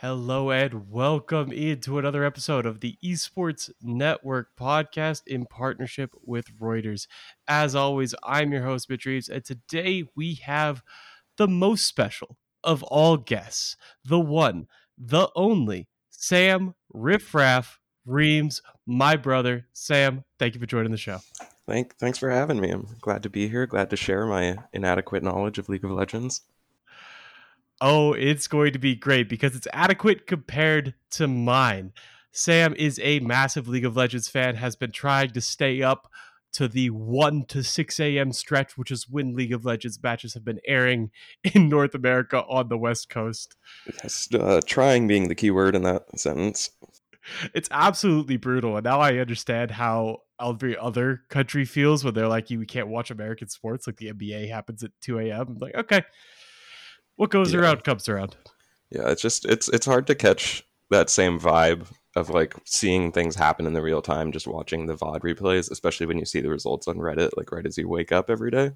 Hello and welcome into another episode of the Esports Network podcast in partnership with Reuters. As always, I'm your host, Mitch Reeves, and today we have the most special of all guests, the one, the only, Sam Riffraff Reams, my brother. Sam, thank you for joining the show. Thank, thanks for having me. I'm glad to be here. Glad to share my inadequate knowledge of League of Legends. Oh, it's going to be great because it's adequate compared to mine. Sam is a massive League of Legends fan, has been trying to stay up to the 1 to 6 a.m. stretch, which is when League of Legends matches have been airing in North America on the West Coast. Yes, uh, trying being the key word in that sentence. It's absolutely brutal. And now I understand how every other country feels when they're like, you can't watch American sports, like the NBA happens at 2 a.m. I'm like, okay, what goes yeah. around comes around. Yeah, it's just it's it's hard to catch that same vibe of like seeing things happen in the real time, just watching the VOD replays, especially when you see the results on Reddit, like right as you wake up every day.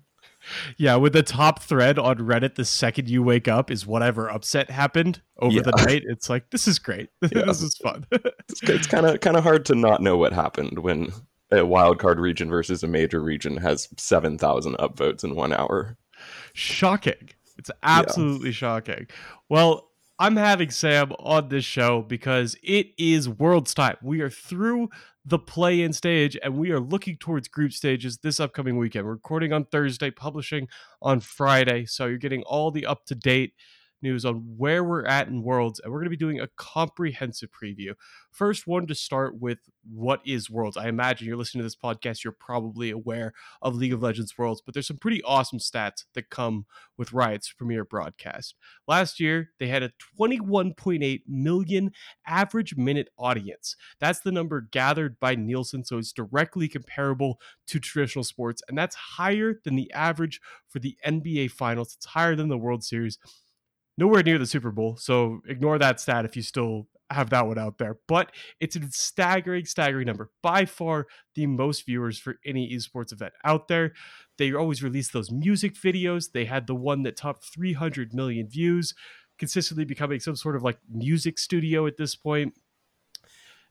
Yeah, with the top thread on Reddit the second you wake up is whatever upset happened over yeah. the night. It's like this is great. Yeah. this is fun. it's kind of kind of hard to not know what happened when a wildcard region versus a major region has seven thousand upvotes in one hour. Shocking. It's absolutely yeah. shocking. Well, I'm having Sam on this show because it is Worlds time. We are through the play in stage and we are looking towards group stages this upcoming weekend. We're recording on Thursday, publishing on Friday. So you're getting all the up to date news on where we're at in Worlds, and we're going to be doing a comprehensive preview. First, one to start with what is Worlds? I imagine you're listening to this podcast, you're probably aware of League of Legends Worlds, but there's some pretty awesome stats that come with Riot's premier broadcast. Last year, they had a 21.8 million average minute audience. That's the number gathered by Nielsen, so it's directly comparable to traditional sports, and that's higher than the average for the NBA Finals. It's higher than the World Series nowhere near the Super Bowl. So ignore that stat if you still have that one out there. But it's a staggering, staggering number. By far the most viewers for any esports event out there. They always release those music videos. They had the one that topped 300 million views, consistently becoming some sort of like music studio at this point.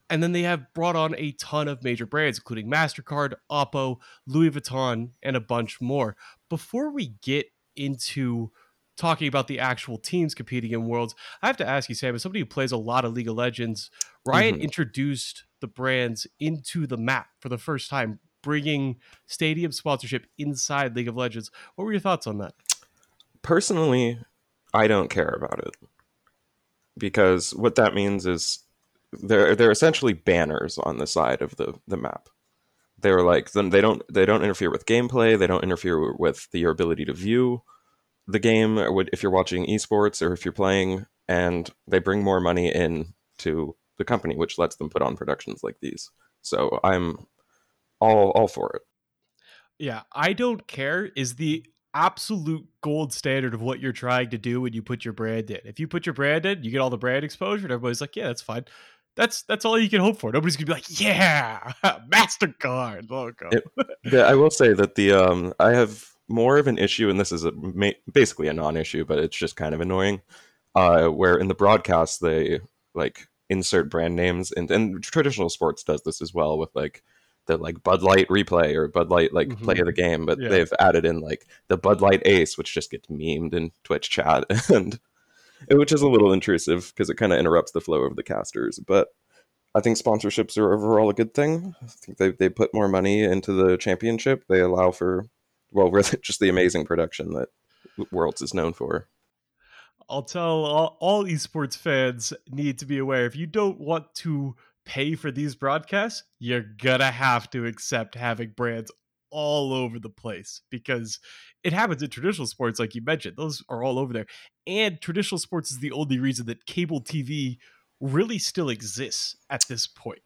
And then they have brought on a ton of major brands, including MasterCard, Oppo, Louis Vuitton, and a bunch more. Before we get into talking about the actual teams competing in worlds, I have to ask you, Sam, as somebody who plays a lot of League of Legends, Riot mm-hmm. introduced the brands into the map for the first time, bringing stadium sponsorship inside League of Legends. What were your thoughts on that? Personally, I don't care about it because what that means is they're they're essentially banners on the side of the the map. They're like they don't they don't interfere with gameplay. They don't interfere with the, your ability to view the game would if you're watching esports or if you're playing and they bring more money in to the company which lets them put on productions like these so i'm all all for it yeah i don't care is the absolute gold standard of what you're trying to do when you put your brand in if you put your brand in you get all the brand exposure and everybody's like yeah that's fine that's that's all you can hope for. Nobody's gonna be like, yeah, Mastercard logo. It, yeah, I will say that the um, I have more of an issue, and this is a, basically a non-issue, but it's just kind of annoying. Uh, where in the broadcast they like insert brand names, and, and traditional sports does this as well with like the like Bud Light replay or Bud Light like mm-hmm. play of the game, but yeah. they've added in like the Bud Light Ace, which just gets memed in Twitch chat, and which is a little intrusive because it kind of interrupts the flow of the casters. But I think sponsorships are overall a good thing. I think they they put more money into the championship. They allow for well, really just the amazing production that Worlds is known for. I'll tell all, all esports fans need to be aware if you don't want to pay for these broadcasts, you're gonna have to accept having brands all over the place because it happens in traditional sports, like you mentioned. Those are all over there. And traditional sports is the only reason that cable TV really still exists at this point.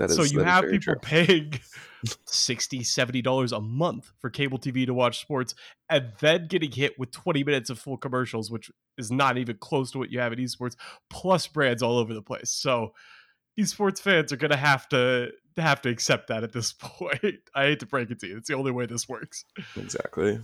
That is, so you have people true. paying 60 70 dollars a month for cable tv to watch sports and then getting hit with 20 minutes of full commercials which is not even close to what you have in esports plus brands all over the place. So esports fans are going to have to have to accept that at this point. I hate to break it to you. It's the only way this works. Exactly.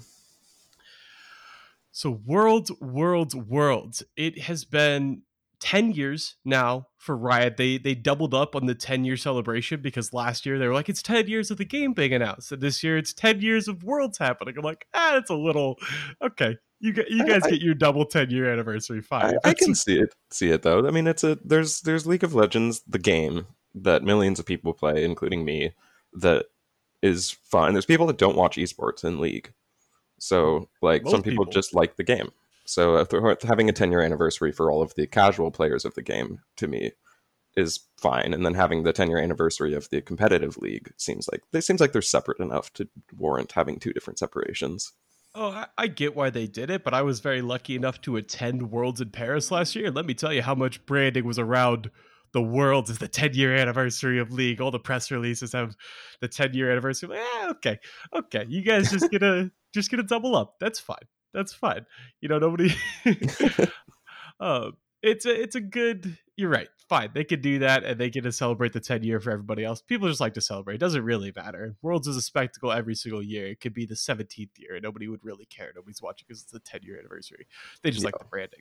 So worlds worlds worlds. It has been 10 years now for Riot. They they doubled up on the 10 year celebration because last year they were like, it's 10 years of the game being announced. And this year it's 10 years of worlds happening. I'm like, ah, that's a little okay. You you guys I, get your double 10 year anniversary fine. I, I can see it see it though. I mean it's a there's there's League of Legends, the game that millions of people play, including me, that is fun. There's people that don't watch esports in League. So like Most some people, people just like the game. So uh, having a 10 year anniversary for all of the casual players of the game to me is fine, and then having the 10 year anniversary of the competitive league seems like they seems like they're separate enough to warrant having two different separations. Oh, I, I get why they did it, but I was very lucky enough to attend Worlds in Paris last year. Let me tell you how much branding was around the Worlds is the 10 year anniversary of League. All the press releases have the 10 year anniversary. Eh, okay, okay, you guys just gonna just gonna double up. That's fine that's fine. You know, nobody. uh, it's a it's a good. You're right. Fine, they could do that, and they get to celebrate the 10 year for everybody else. People just like to celebrate. It doesn't really matter. Worlds is a spectacle every single year. It could be the 17th year, and nobody would really care. Nobody's watching because it's the 10 year anniversary. They just yeah. like the branding.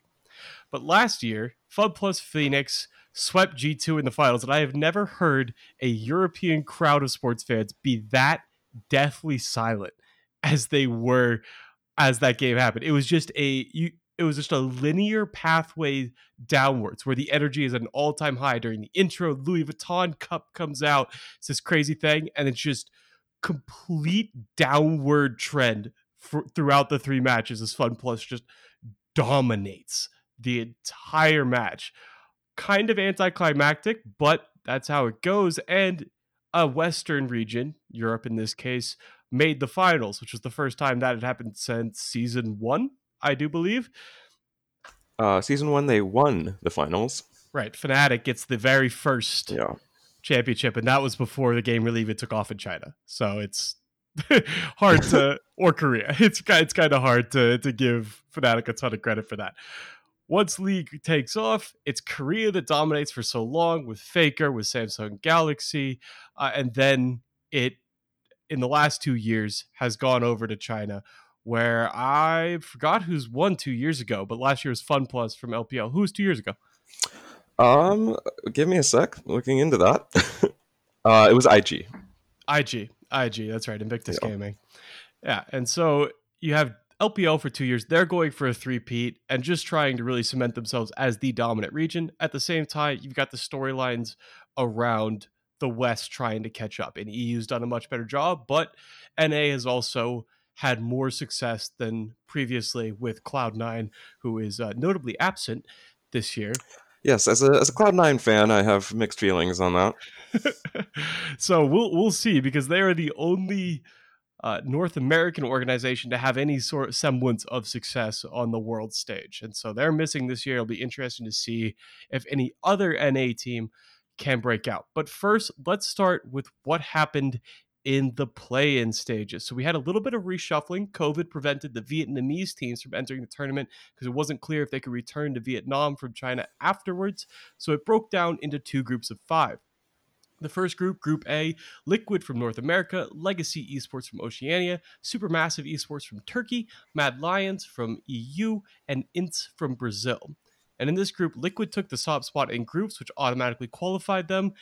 But last year, FunPlus Phoenix swept G2 in the finals, and I have never heard a European crowd of sports fans be that deathly silent as they were as that game happened. It was just a you it was just a linear pathway downwards where the energy is at an all-time high during the intro louis vuitton cup comes out it's this crazy thing and it's just complete downward trend for, throughout the three matches as Fun Plus just dominates the entire match kind of anticlimactic but that's how it goes and a western region europe in this case made the finals, which was the first time that had happened since season one, I do believe. Uh, season one, they won the finals. Right. Fnatic gets the very first yeah. championship, and that was before the game really even took off in China. So it's hard to, or Korea. It's it's kind of hard to to give Fnatic a ton of credit for that. Once League takes off, it's Korea that dominates for so long with Faker, with Samsung Galaxy, uh, and then it in the last two years has gone over to China, where I forgot who's won two years ago, but last year was FunPlus from LPL. Who was two years ago? Um, give me a sec. Looking into that. uh, it was IG. IG, IG. That's right. Invictus yeah. Gaming. Yeah, and so you have LPL for two years. They're going for a three-peat and just trying to really cement themselves as the dominant region. At the same time, you've got the storylines around the West trying to catch up. And EU's done a much better job, but NA has also had more success than previously with Cloud9, who is uh, notably absent this year. Yes, as a as a Cloud9 fan, I have mixed feelings on that. so we'll we'll see because they are the only uh, North American organization to have any sort of semblance of success on the world stage, and so they're missing this year. It'll be interesting to see if any other NA team can break out. But first, let's start with what happened in the play in stages. So we had a little bit of reshuffling. COVID prevented the Vietnamese teams from entering the tournament because it wasn't clear if they could return to Vietnam from China afterwards. So it broke down into two groups of five. The first group, Group A, Liquid from North America, Legacy Esports from Oceania, Supermassive Esports from Turkey, Mad Lions from EU, and INTZ from Brazil. And in this group, Liquid took the top spot in groups, which automatically qualified them.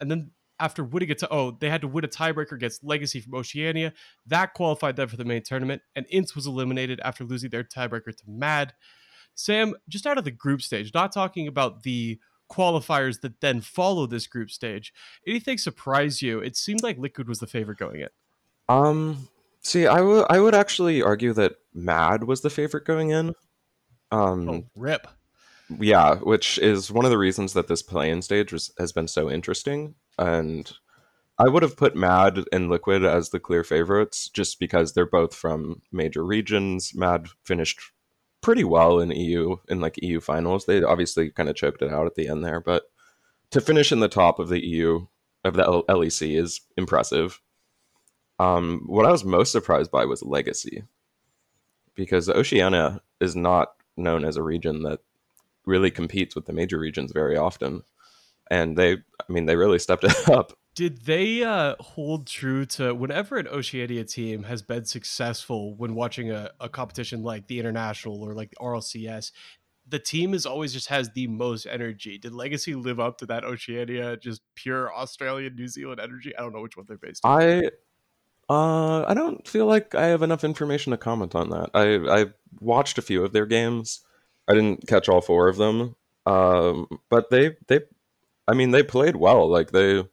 And then after winning it, oh, they had to win a tiebreaker against Legacy from Oceania. That qualified them for the main tournament. And INTZ was eliminated after losing their tiebreaker to Mad. Sam, just out of the group stage, not talking about the qualifiers that then follow this group stage, anything surprise you? It seemed like Liquid was the favorite going in. Um, see, I would I would actually argue that Mad was the favorite going in. Um, oh, rip yeah, which is one of the reasons that this play-in stage was, has been so interesting. And I would have put Mad and Liquid as the clear favorites just because they're both from major regions. Mad finished pretty well in EU in like EU finals. They obviously kind of choked it out at the end there, but to finish in the top of the EU of the LEC is impressive. Um, what I was most surprised by was Legacy because Oceania is not known as a region that really competes with the major regions very often. And they, I mean, they really stepped it up. Did they uh, hold true to whenever an Oceania team has been successful when watching a, a competition like the International or like the RLCS? the team is always just has the most energy. Did Legacy live up to that Oceania, just pure Australian, New Zealand energy? I don't know which one they're based on. I uh, I don't feel like I have enough information to comment on that. I I watched a few of their games. I didn't catch all four of them, um, but they they, I mean, they played well. Like they,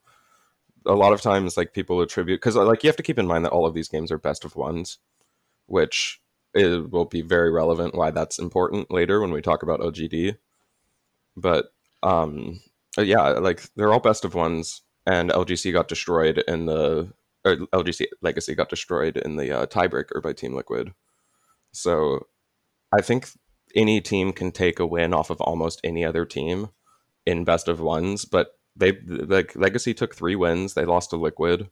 a lot of times, like people attribute because like you have to keep in mind that all of these games are best of ones, which it will be very relevant why that's important later when we talk about LGD. But um, yeah, like they're all best of ones, and LGC got destroyed in the LGC Legacy got destroyed in the uh, tiebreaker by Team Liquid. So I think any team can take a win off of almost any other team in best of ones, but they like Legacy took three wins. They lost to Liquid,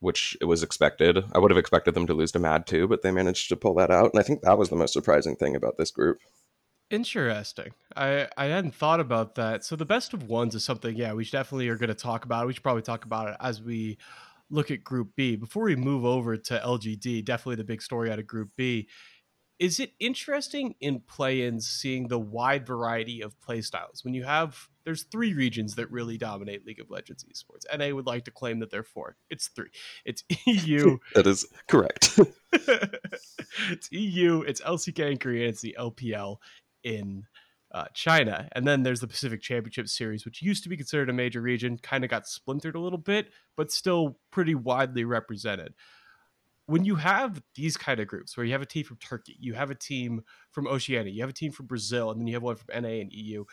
which it was expected. I would have expected them to lose to Mad too, but they managed to pull that out, and I think that was the most surprising thing about this group. Interesting. I I hadn't thought about that. So the best of ones is something, yeah, we definitely are going to talk about. It. We should probably talk about it as we look at Group B. Before we move over to LGD, definitely the big story out of Group B. Is it interesting in play-ins seeing the wide variety of playstyles? When you have there's three regions that really dominate League of Legends esports. and NA would like to claim that they're four. It's three. It's EU. that is correct. it's EU, it's LCK in Korea, it's the LPL in uh, China. And then there's the Pacific Championship Series, which used to be considered a major region, kind of got splintered a little bit, but still pretty widely represented. When you have these kind of groups where you have a team from Turkey, you have a team from Oceania, you have a team from Brazil, and then you have one from NA and EU,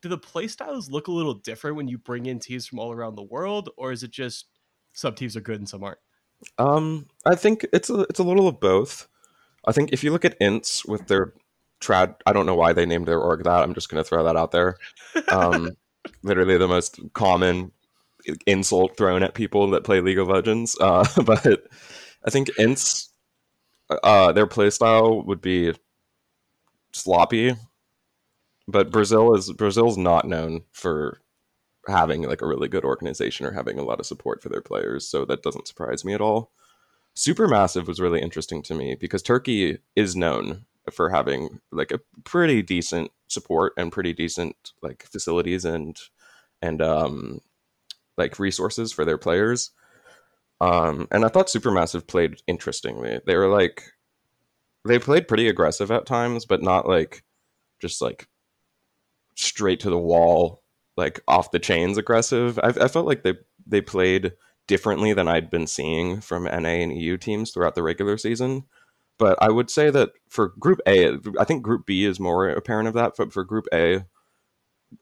do the playstyles look a little different when you bring in teams from all around the world, or is it just some teams are good and some aren't? Um, I think it's a it's a little of both. I think if you look at INTZ with their trad. I don't know why they named their org that. I'm just going to throw that out there. Um, literally the most common insult thrown at people that play League of Legends. Uh, but I think INTZ, uh, their playstyle would be sloppy. But Brazil is Brazil's not known for having like a really good organization or having a lot of support for their players, so that doesn't surprise me at all. Supermassive was really interesting to me because Turkey is known for having like a pretty decent support and pretty decent like facilities and and um like resources for their players. Um and I thought Supermassive played interestingly. They were like they played pretty aggressive at times, but not like just like straight to the wall, like off the chains aggressive. I, I felt like they they played differently than I'd been seeing from NA and EU teams throughout the regular season. But I would say that for Group A, I think Group B is more apparent of that. But for Group A,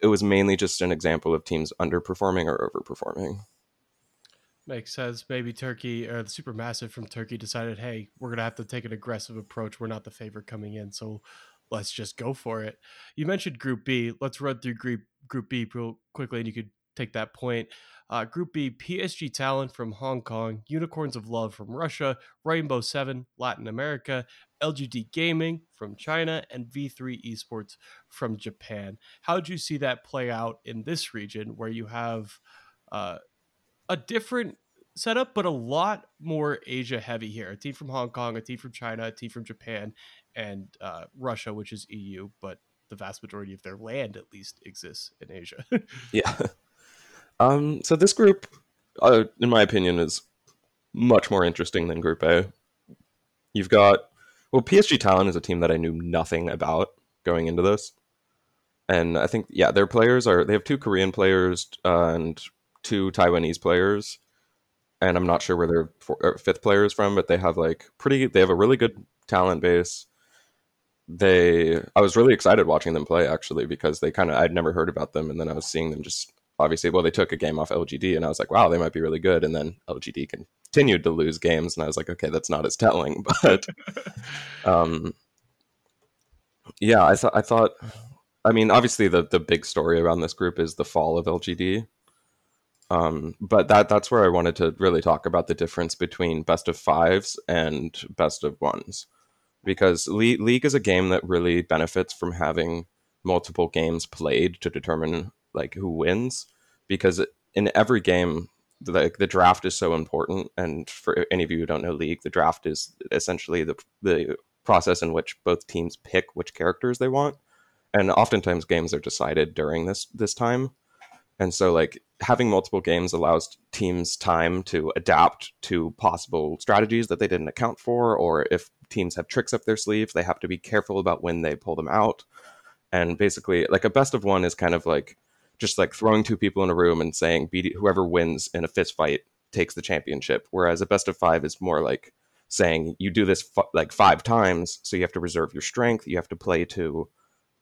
it was mainly just an example of teams underperforming or overperforming. Makes sense. Maybe Turkey or the supermassive from Turkey decided, hey, we're gonna have to take an aggressive approach. We're not the favorite coming in, so let's just go for it. You mentioned Group B. Let's run through Group Group B real quickly, and you could take that point. Uh, Group B, PSG Talon from Hong Kong, Unicorns of Love from Russia, Rainbow Seven, Latin America, LGD Gaming from China, and V3 Esports from Japan. How did you see that play out in this region where you have uh, a different setup, but a lot more Asia heavy here? A team from Hong Kong, a team from China, a team from Japan, and uh, Russia, which is EU, but the vast majority of their land at least exists in Asia. yeah. Um, so this group, uh, in my opinion, is much more interesting than Group A. You've got well, PSG Talon is a team that I knew nothing about going into this, and I think yeah, their players are they have two Korean players uh, and two Taiwanese players, and I'm not sure where their four, uh, fifth player is from, but they have like pretty they have a really good talent base. They I was really excited watching them play actually because they kind of I'd never heard about them, and then I was seeing them just obviously, well, they took a game off LGD, and I was like, wow, they might be really good. And then LGD continued to lose games, and I was like, okay, that's not as telling. But, um, yeah, I thought, I thought, I mean, obviously, the the big story around this group is the fall of LGD. Um, but that that's where I wanted to really talk about the difference between best of fives and best of ones, because Le- League is a game that really benefits from having multiple games played to determine like who wins. Because in every game the the draft is so important. And for any of you who don't know league the draft is essentially the the process in which both teams pick which characters they want. And oftentimes games are decided during this this time and so like having multiple games allows teams time to adapt to possible strategies that they didn't account for or if teams have tricks up their sleeve, they have to be careful about when they pull them out. And basically like a best of one is kind of like just like throwing two people in a room and saying whoever wins in a fist fight takes the championship. Whereas a best of five is more like saying you do this f- like five times so you have to reserve your strength. You have to play to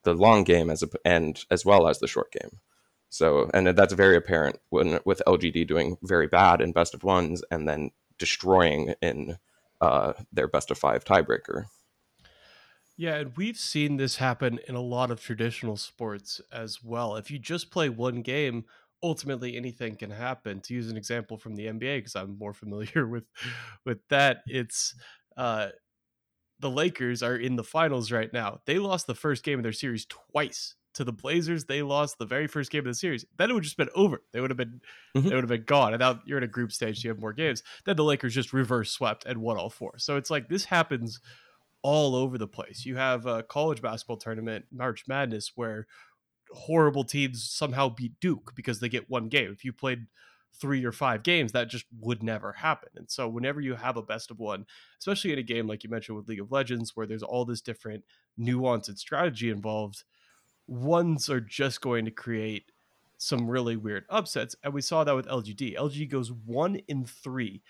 the long game as a and as well as the short game so and that's very apparent when with lgd doing very bad in best of ones and then destroying in uh, their best of five tiebreaker yeah, and we've seen this happen in a lot of traditional sports as well. If you just play one game, ultimately anything can happen. To use an example from the NBA, because I'm more familiar with with that, it's uh, the Lakers are in the finals right now. They lost the first game of their series twice to the Blazers. They lost the very first game of the series. Then it would just been over. They would have been mm-hmm. they would have been gone. And now you're in a group stage, you have more games. Then the Lakers just reverse swept and won all four. So it's like this happens all over the place. You have a college basketball tournament, March Madness, where horrible teams somehow beat Duke because they get one game. If you played three or five games, that just would never happen. And so, whenever you have a best of one, especially in a game like you mentioned with League of Legends, where there's all this different nuance and strategy involved, ones are just going to create some really weird upsets. And we saw that with LGD. LG goes one in three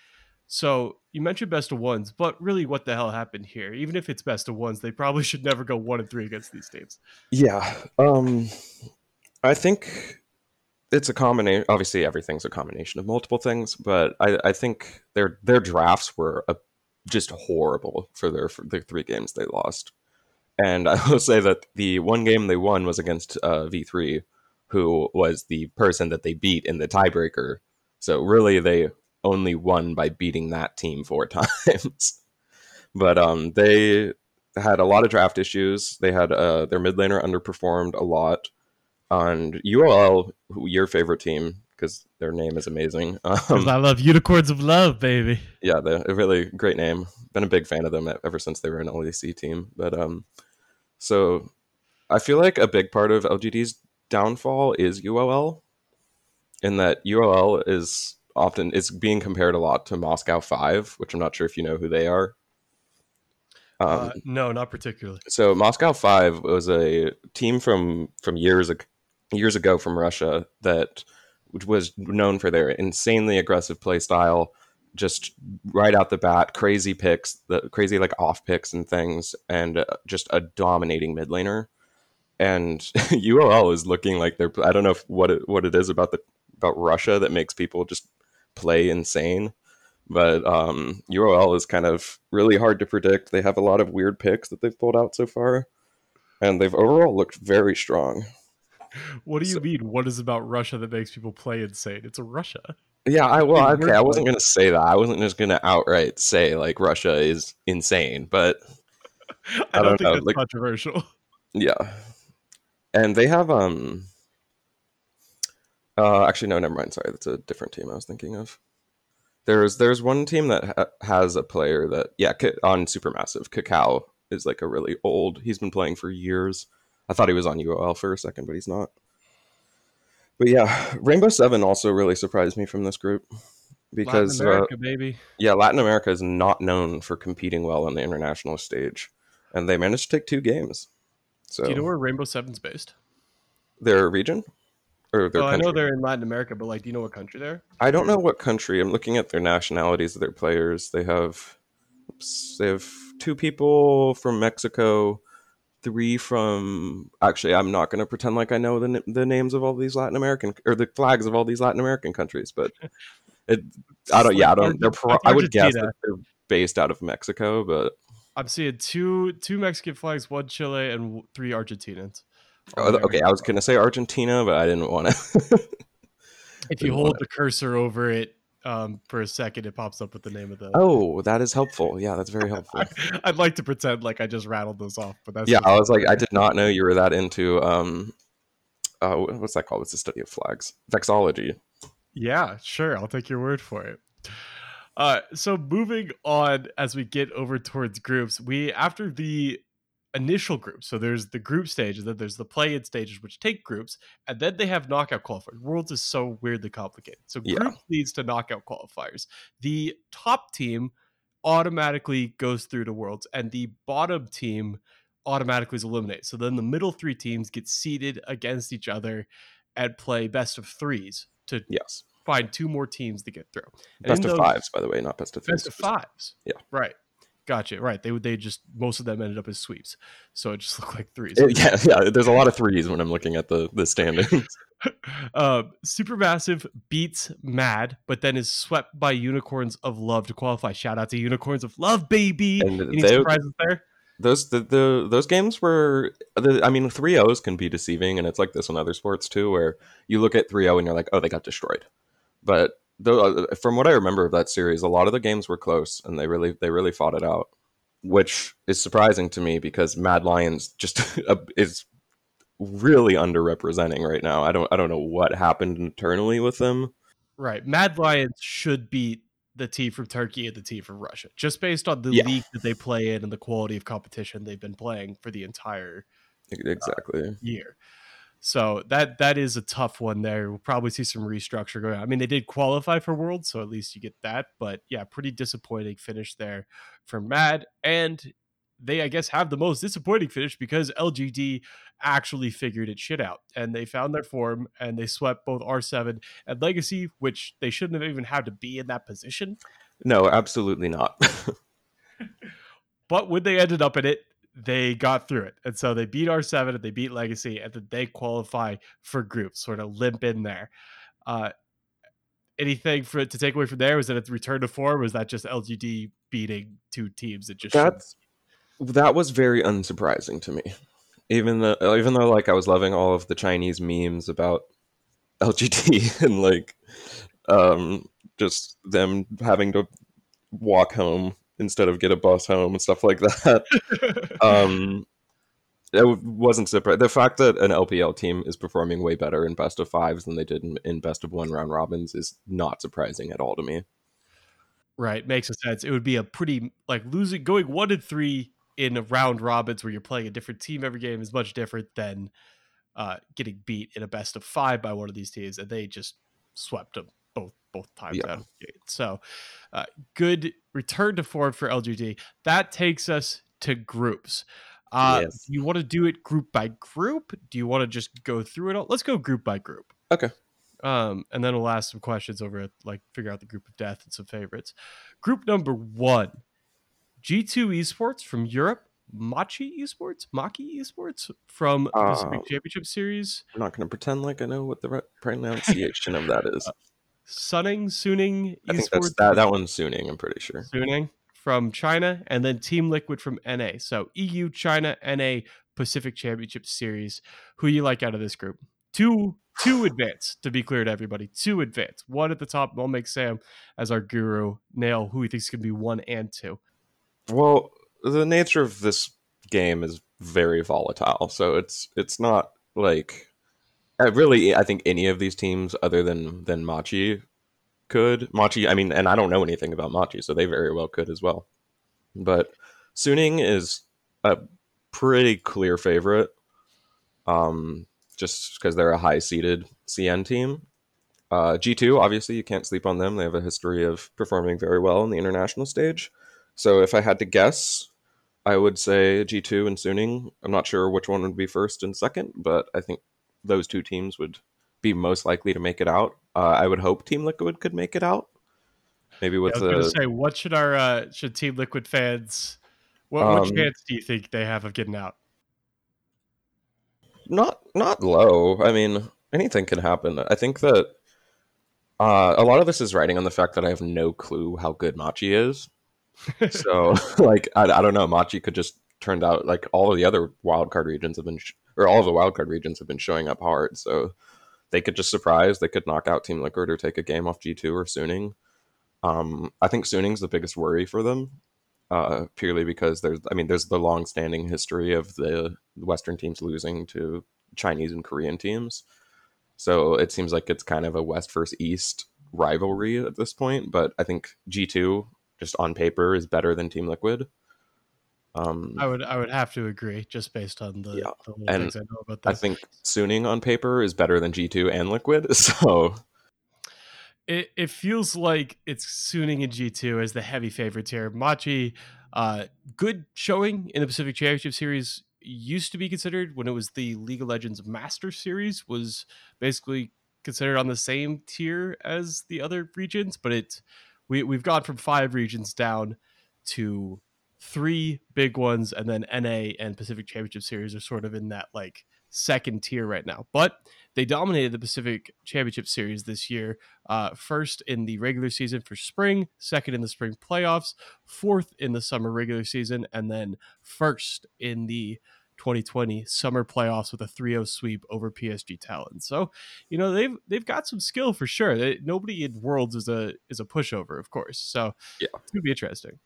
so you mentioned best of ones, but really, what the hell happened here? Even if it's best of ones, they probably should never go one and three against these teams. Yeah, um, I think it's a combination. Obviously, everything's a combination of multiple things, but I, I think their their drafts were a, just horrible for their for their three games they lost. And I will say that the one game they won was against uh, V3, who was the person that they beat in the tiebreaker. So really, they only won by beating that team four times. but um, they had a lot of draft issues. They had uh, their mid laner underperformed a lot. And UOL, your favorite team, because their name is amazing. Um, I love Unicorns of Love, baby. Yeah, they're a really great name. Been a big fan of them ever since they were an LEC team. But um, so I feel like a big part of LGD's downfall is UOL, in that UOL is often it's being compared a lot to Moscow Five, which I'm not sure if you know who they are. Um, uh, no, not particularly. So Moscow Five was a team from from years ago, years ago from Russia that which was known for their insanely aggressive play style, just right out the bat, crazy picks, the crazy like off picks and things, and uh, just a dominating mid laner. And UOL is looking like they're I don't know if, what it, what it is about the about Russia that makes people just play insane. But um, UOL is kind of really hard to predict. They have a lot of weird picks that they've pulled out so far, and they've overall looked very strong. What do you so, mean? What is about Russia that makes people play insane? It's a Russia. Yeah, I well, okay, I wasn't gonna say that. I wasn't just gonna outright say like Russia is insane, but I, I, don't, think know. like, controversial. Yeah, and they have um uh, actually, no, never mind. Sorry, that's a different team I was thinking of. There's there's one team that ha- has a player that yeah on Supermassive. Kakao is like a really old. He's been playing for years. I thought he was on UOL for a second, but he's not. But yeah, Rainbow Seven also really surprised me from this group because Latin America, uh, baby. Yeah, Latin America is not known for competing well on the international stage, and they managed to take two games. So, do you know where Rainbow Seven's based? Their region? Or their oh, I know they're in Latin America, but like, do you know what country they're? I don't know what country. I'm looking at their nationalities of their players. They have, oops, they have two people from Mexico, three from. Actually, I'm not going to pretend like I know the the names of all these Latin American or the flags of all these Latin American countries, but it. I don't. Yeah, I don't. They're. Pro, I would guess that they're based out of Mexico, but I'm seeing two two Mexican flags, one Chile, and three Argentinians. Oh, okay, I was gonna say Argentina, but I didn't want to. if you hold the cursor over it um, for a second, it pops up with the name of the. Oh, that is helpful. Yeah, that's very helpful. I, would like to pretend like I just rattled those off, but that's yeah. I was like, I did not know you were that into um, uh, what's that called? It's the study of flags, vexology. Yeah, sure. I'll take your word for it. Uh, so moving on as we get over towards groups, we after the initial groups. So there's the group stage, and then there's the play-in stages, which take groups, and then they have knockout qualifiers. Worlds is so weirdly complicated. So Yeah. group leads to knockout qualifiers. The top team automatically goes through to Worlds, and the bottom team automatically is eliminated. So then the middle three teams get seeded against each other and play best of threes to Yes. find two more teams to get through. And Best of those- fives, by the way, not best of threes. Best of fives. Yeah. Right. Gotcha. Right. They would. They just most of them ended up as sweeps, so it just looked like threes. Yeah, yeah. There's a lot of threes when I'm looking at the the standings. uh, Supermassive beats Mad, but then is swept by Unicorns of Love to qualify. Shout out to Unicorns of Love, baby! And Any they- surprises there? those the, the those games were the, I mean 3-0s can be deceiving and it's like this in other sports too where you look at 3-0 and you're like oh they got destroyed. But though from what I remember of that series a lot of the games were close and they really they really fought it out which is surprising to me because Mad Lions just is really underrepresenting right now. I don't I don't know what happened internally with them. Right. Mad Lions should beat the team from Turkey and the team from Russia, just based on the Yeah. league that they play in and the quality of competition they've been playing for the entire Exactly. Uh, year. So that that is a tough one there. We'll probably see some restructure going on. I mean, they did qualify for Worlds, so at least you get that. But yeah, pretty disappointing finish there for Mad. And they, I guess, have the most disappointing finish because LGD actually figured its shit out and they found their form and they swept both R7 and Legacy, which they shouldn't have even had to be in that position. no, absolutely not. But when they ended up in it, they got through it. And so they beat R7 and they beat Legacy, and then they qualify for groups, sort of limp in there. Uh, anything for to take away from there? Was that a return to form? Was that just LGD beating two teams that just? That's that was very unsurprising to me. Even though even though like I was loving all of the Chinese memes about LGD and like um just them having to walk home instead of get a bus home and stuff like that. um it wasn't surprised. The fact that an LPL team is performing way better in best of fives than they did in, in best of one round robins is not surprising at all to me. right, makes sense. It would be a pretty like losing going one and three in a round robins where you're playing a different team every game is much different than uh, getting beat in a best of five by one of these teams, and they just swept them both both times Yeah. out of the gate. So, uh, good return to form for LGD. That takes us to groups. Uh, Yes. Do you want to do it group by group? Do you want to just go through it all? Let's go group by group. Okay. Um, and then we'll ask some questions over it, like figure out the group of death and some favorites. Group number one, G2 Esports from Europe, Machi Esports, Maki Esports from the Pacific Uh, Championship Series, I'm not going to pretend like I know what the right pronunciation of that is. Sunning, Suning I think that's that. That one's Suning. I'm pretty sure. Suning from China, and then Team Liquid from NA. So EU, China, NA, Pacific Championship Series. Who you like out of this group? Two, two advance. To be clear to everybody, two advance. One at the top. We'll make Sam as our guru nail who he thinks can be one and two. Well, the nature of this game is very volatile, so it's it's not like I really. I think any of these teams, other than than Machi, could Machi. I mean, and I don't know anything about Machi, so they very well could as well. But Suning is a pretty clear favorite, um, just because they're a high seeded CN team. Uh, G2, obviously, you can't sleep on them. They have a history of performing very well on the international stage. So if I had to guess, I would say G2 and Suning. I'm not sure which one would be first and second, but I think those two teams would be most likely to make it out. Uh, I would hope Team Liquid could make it out. Maybe I with was going to the say, what should our uh, should Team Liquid fans? What, what Um, chance do you think they have of getting out? not not low. I mean, anything can happen. I think that uh, a lot of this is riding on the fact that I have no clue how good Machi is. so like I, I don't know machi could just turned out like all of the other wildcard regions have been sh- or all the wildcard regions have been showing up hard so they could just surprise. They could knock out team liquid or take a game off g2 or suning. Um i think suning's the biggest worry for them uh purely because there's i mean there's the long standing history of the western teams losing to chinese and korean teams. So it seems like it's kind of a west versus east rivalry at this point but i think g2 just on paper is better than Team Liquid. Um, I would I would have to agree just based on the, Yeah, the and things I know about that. I think Suning on paper is better than G2 and Liquid. So it, it feels like it's Suning and G2 as the heavy favorites here. Machi, uh, good showing in the Pacific Championship Series used to be considered when it was the League of Legends Master Series was basically considered on the same tier as the other regions, but it we we've gone from five regions down to three big ones, and then NA and Pacific Championship Series are sort of in that like second tier right now. But they dominated the Pacific Championship Series this year. Uh, first in the regular season for spring, second in the spring playoffs, fourth in the summer regular season, and then first in the 2020 summer playoffs with a 3-0 sweep over PSG Talon. So, you know, they've they've got some skill for sure. They, nobody in Worlds is a is a pushover, of course. So, Yeah. it's going to be interesting.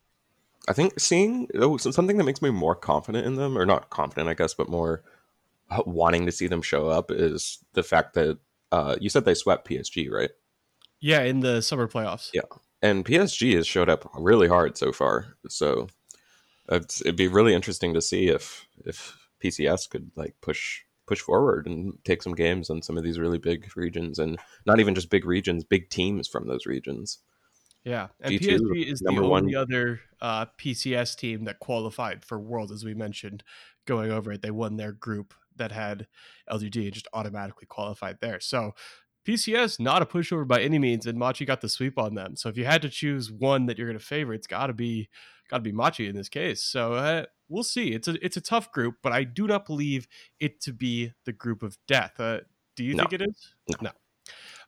I think seeing oh, something that makes me more confident in them, or not confident, I guess, but more uh, wanting to see them show up is the fact that uh, you said they swept PSG, right? Yeah, in the summer playoffs. Yeah. And PSG has showed up really hard so far. So it's, it'd be really interesting to see if if PCS could like push push forward and take some games on some of these really big regions, and not even just big regions, big teams from those regions. Yeah, and G2, PSG is the only one. other uh, PCS team that qualified for World, as we mentioned, going over it. They won their group that had LGD and just automatically qualified there. So PCS not a pushover by any means, and Machi got the sweep on them. So if you had to choose one that you're going to favor, it's got to be got to be Machi in this case. So uh, we'll see. It's a it's a tough group, but I do not believe it to be the group of death. Uh, do you No. think it is? No.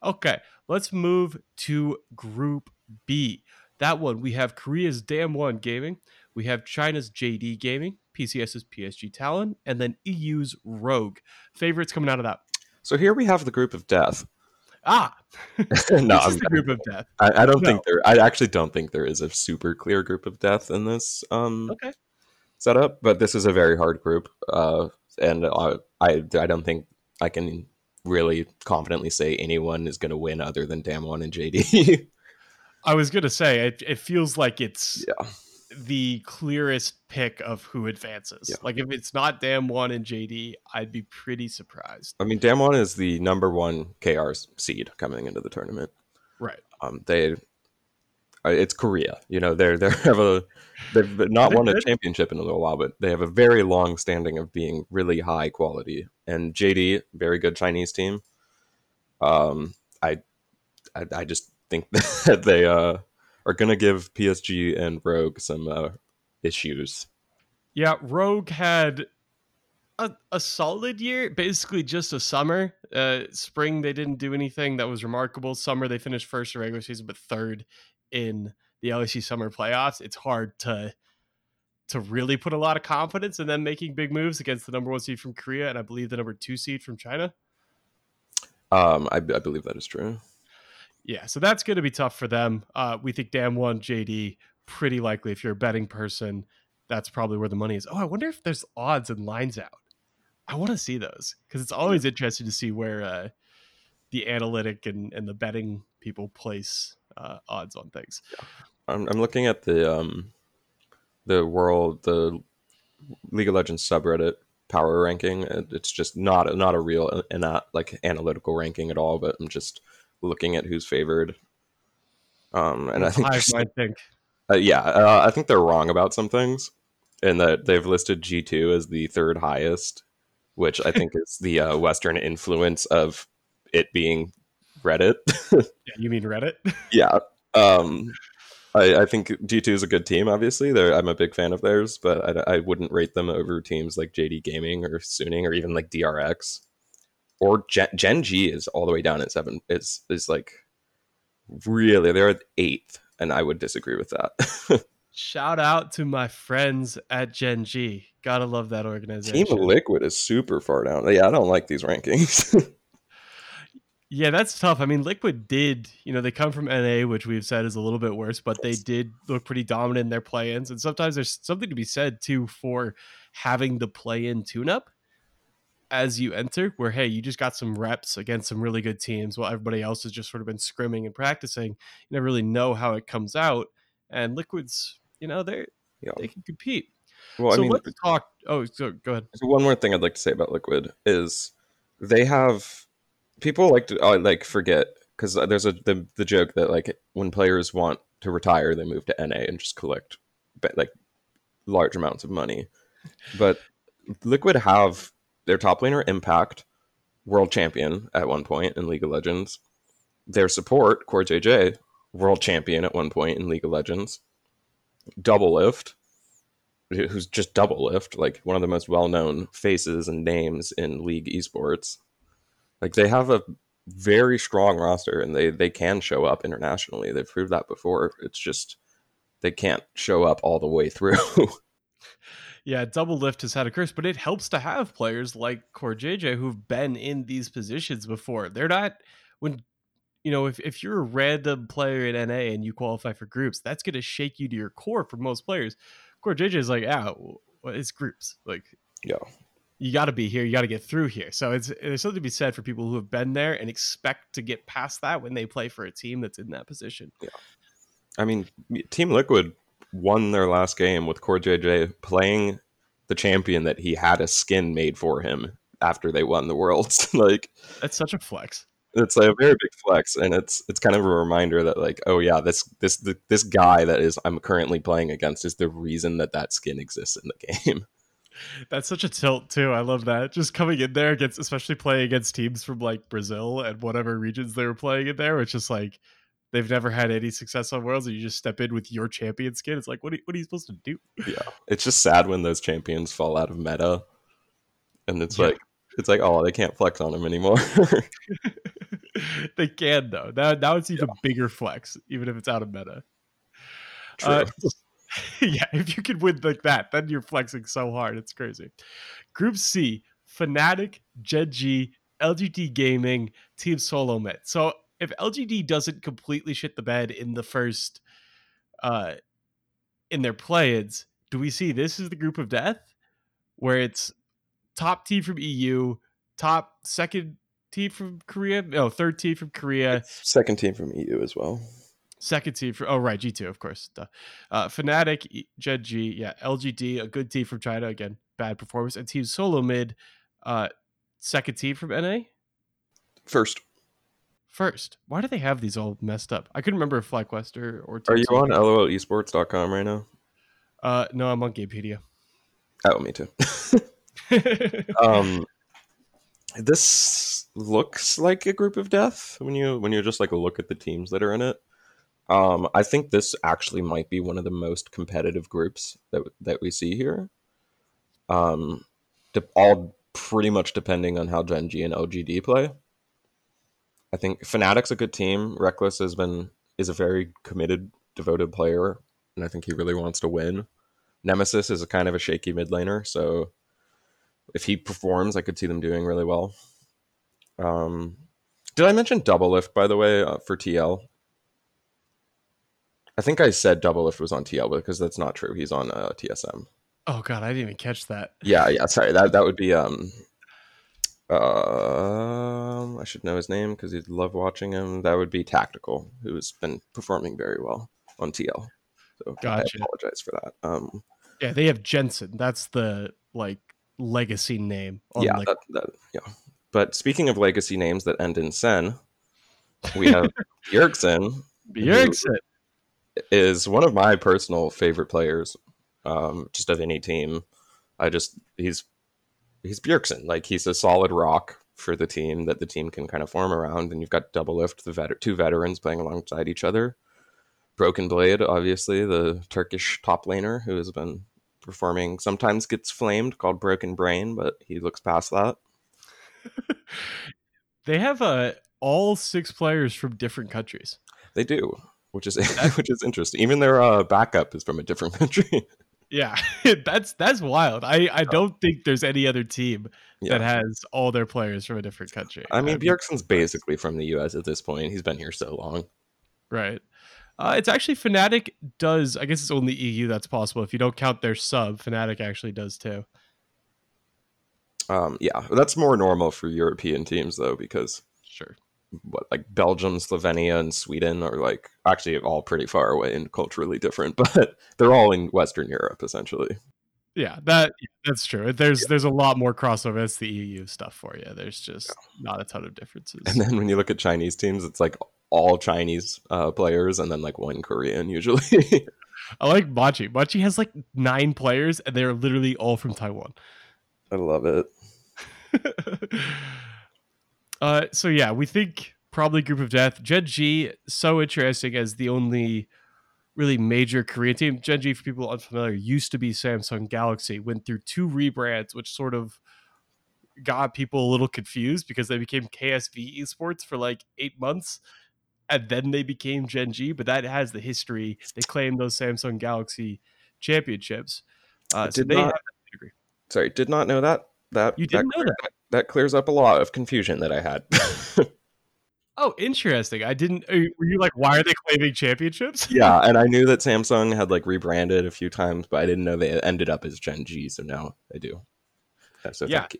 Okay, let's move to Group B. That one we have Korea's Damwon Gaming, we have China's JD Gaming, PCS's PSG Talon, and then EU's Rogue. Favorites coming out of that. So here we have the group of death. Ah, no, this is the group of death. I, I don't No. think there. I actually don't think there is a super clear group of death in this um, Okay. setup, but this is a very hard group, uh, and uh, I I don't think I can really confidently say anyone is going to win other than Damwon and JD. I was gonna say it, it feels like it's yeah, the clearest pick of who advances. Yeah. Like if it's not Damwon and JD, I'd be pretty surprised. I mean Damwon is the number one KR seed coming into the tournament. Right. Um, they, it's Korea. You know, they're they have a they've not won a championship in a little while, but they have a very long standing of being really high quality. And JD, very good Chinese team. Um, I, I, I just think that they uh are gonna give PSG and Rogue some uh, issues. Yeah, Rogue had a, a solid year, basically just a summer. Uh, spring they didn't do anything that was remarkable. Summer they finished first in regular season, but third in the LEC summer playoffs. It's hard to to really put a lot of confidence in them making big moves against the number one seed from Korea and I believe the number two seed from China. Um, I, I believe that is true. Yeah, so that's going to be tough for them. Uh, we think Damwon JD pretty likely. If you're a betting person, that's probably where the money is. Oh, I wonder if there's odds and lines out. I want to see those because it's always interesting to see where uh, the analytic and, and the betting people place uh, odds on things. I'm, I'm looking at the um, the world the League of Legends subreddit power ranking. It's just not not a real and not like analytical ranking at all. But I'm just looking at who's favored. Um, and I think there's- mind think. uh, yeah, uh, I think they're wrong about some things, and that they've listed G two as the third highest, which I think is the uh, Western influence of it being Reddit. Yeah, you mean Reddit? yeah. Um, I, I think G2 is a good team, obviously. They're, I'm a big fan of theirs, but I, I wouldn't rate them over teams like JD Gaming or Suning or even like DRX. Or Gen, Gen G is all the way down at seven. It's, is like really, they're at eighth, and I would disagree with that. Shout out to my friends at Gen G. Gotta love that organization. Team Liquid is super far down. Yeah, I don't like these rankings. Yeah, that's tough. I mean, Liquid did, you know, they come from NA, which we've said is a little bit worse, but they did look pretty dominant in their play ins. And sometimes there's something to be said, too, for having the play in tune up as you enter, where, hey, you just got some reps against some really good teams while everybody else has just sort of been scrimming and practicing. You never really know how it comes out. And Liquid's, you know, they're, Yeah. they can compete. Well, so I mean, let's talk. Oh, so go ahead. So one more thing I'd like to say about Liquid is they have people like to uh, like forget because there's a the, the joke that like when players want to retire, they move to NA and just collect like large amounts of money. But Liquid have their top laner Impact, world champion at one point in League of Legends. Their support, Core JJ, world champion at one point in League of Legends. Doublelift, who's just Doublelift, like one of the most well known faces and names in League esports. Like they have a very strong roster and they, they can show up internationally. They've proved that before. It's just they can't show up all the way through. Yeah, Doublelift has had a curse, but it helps to have players like Core JJ who've been in these positions before. They're not when you know, if, if you're a random player in NA and you qualify for groups, that's going to shake you to your core for most players. Core JJ is like, yeah, well, it's groups. Like, yeah, you got to be here. You got to get through here. So it's there's something to be said for people who have been there and expect to get past that when they play for a team that's in that position. Yeah, I mean, Team Liquid won their last game with Core JJ playing the champion that he had a skin made for him after they won the worlds. like, that's such a flex. it's like a very big flex and it's it's kind of a reminder that like oh yeah this this this guy that is i'm currently playing against is the reason that that skin exists in the game. That's such a tilt too. I love that. Just coming in there against especially playing against teams from like brazil and whatever regions they were playing in there which is like they've never had any success on worlds and you just step in with your champion skin it's like what are, what are you supposed to do yeah it's just sad when those champions fall out of meta and it's yeah. like it's like oh they can't flex on them anymore they can though. Now, now it's even yeah. bigger flex, even if it's out of meta. Uh, yeah, if you can win like that, then you're flexing so hard. It's crazy. Group C: Fnatic, Gen G, LGD Gaming, Team Solo Mid. So if LGD doesn't completely shit the bed in the first, uh, in their play-ins, do we see this is the group of death, where it's top team from EU, top second team from Korea. No, third team from Korea. It's second team from EU as well. Second team from oh right G two of course. Uh, Fnatic, Gen G, yeah, LGD, a good team from China again. Bad performance and Team Solo Mid, uh, second team from NA. First. First. Why do they have these all messed up? I couldn't remember if FlyQuest or, or Are you on LOLesports.com right now? Uh, no, I'm on Gamepedia. Oh, me too. um, this looks like a group of death when you when you just like look at the teams that are in it. Um, I think this actually might be one of the most competitive groups that that we see here. Um, all pretty much depending on how Gen G and LGD play. I think Fnatic's a good team. Reckless has been is a very committed, devoted player, and I think he really wants to win. Nemesis is a kind of a shaky mid laner, so if he performs, I could see them doing really well. Um, did I mention Doublelift by the way uh, for TL? I think I said double Doublelift was on TL because that's not true. He's on uh, TSM. Oh god, I didn't even catch that. Yeah, yeah. Sorry, that that would be um. Uh, I should know his name because you'd love watching him. That would be Tactical, who's been performing very well on TL. So gotcha. I apologize for that. Um, yeah, they have Jensen. That's the like legacy name. yeah, like- that, that, yeah. But speaking of legacy names that end in sen, we have Bjergsen. Bjergsen is one of my personal favorite players, um, just of any team. I just he's he's Bjergsen. Like he's a solid rock for the team that the team can kind of form around. And you've got Doublelift, the vet- two veterans playing alongside each other. Broken Blade, obviously the Turkish top laner who has been performing sometimes gets flamed called broken brain but he looks past that they have uh, all six players from different countries they do which is which is interesting even their uh, backup is from a different country yeah that's that's wild i i don't think there's any other team yeah. that has all their players from a different country i mean bjergsen's basically from the us at this point he's been here so long right uh, it's actually Fnatic does. I guess it's only EU that's possible. If you don't count their sub, Fnatic actually does too. Um, yeah, that's more normal for European teams though, because sure, what like Belgium, Slovenia, and Sweden are like actually all pretty far away and culturally different, but they're all in Western Europe essentially. Yeah, that that's true. There's yeah. there's a lot more crossover. That's the EU stuff for you. There's just yeah. not a ton of differences. And then when you look at Chinese teams, it's like all Chinese uh, players and then like one Korean usually. I like Machi. Machi has like nine players and they're literally all from Taiwan. I love it. uh, so yeah, we think probably Group of Death. Gen G, so interesting as the only really major Korean team. Gen G, for people unfamiliar, used to be Samsung Galaxy, went through two rebrands, which sort of got people a little confused because they became KSV Esports for like eight months and then they became Gen G, but that has the history. They claim those Samsung Galaxy championships. Uh, did so not, Sorry, did not know that. That you didn't that, know that. That clears up a lot of confusion that I had. oh, interesting. I didn't. Uh, were you like, why are they claiming championships? yeah, and I knew that Samsung had like rebranded a few times, but I didn't know they ended up as Gen G. So now I do. So yeah. thank you.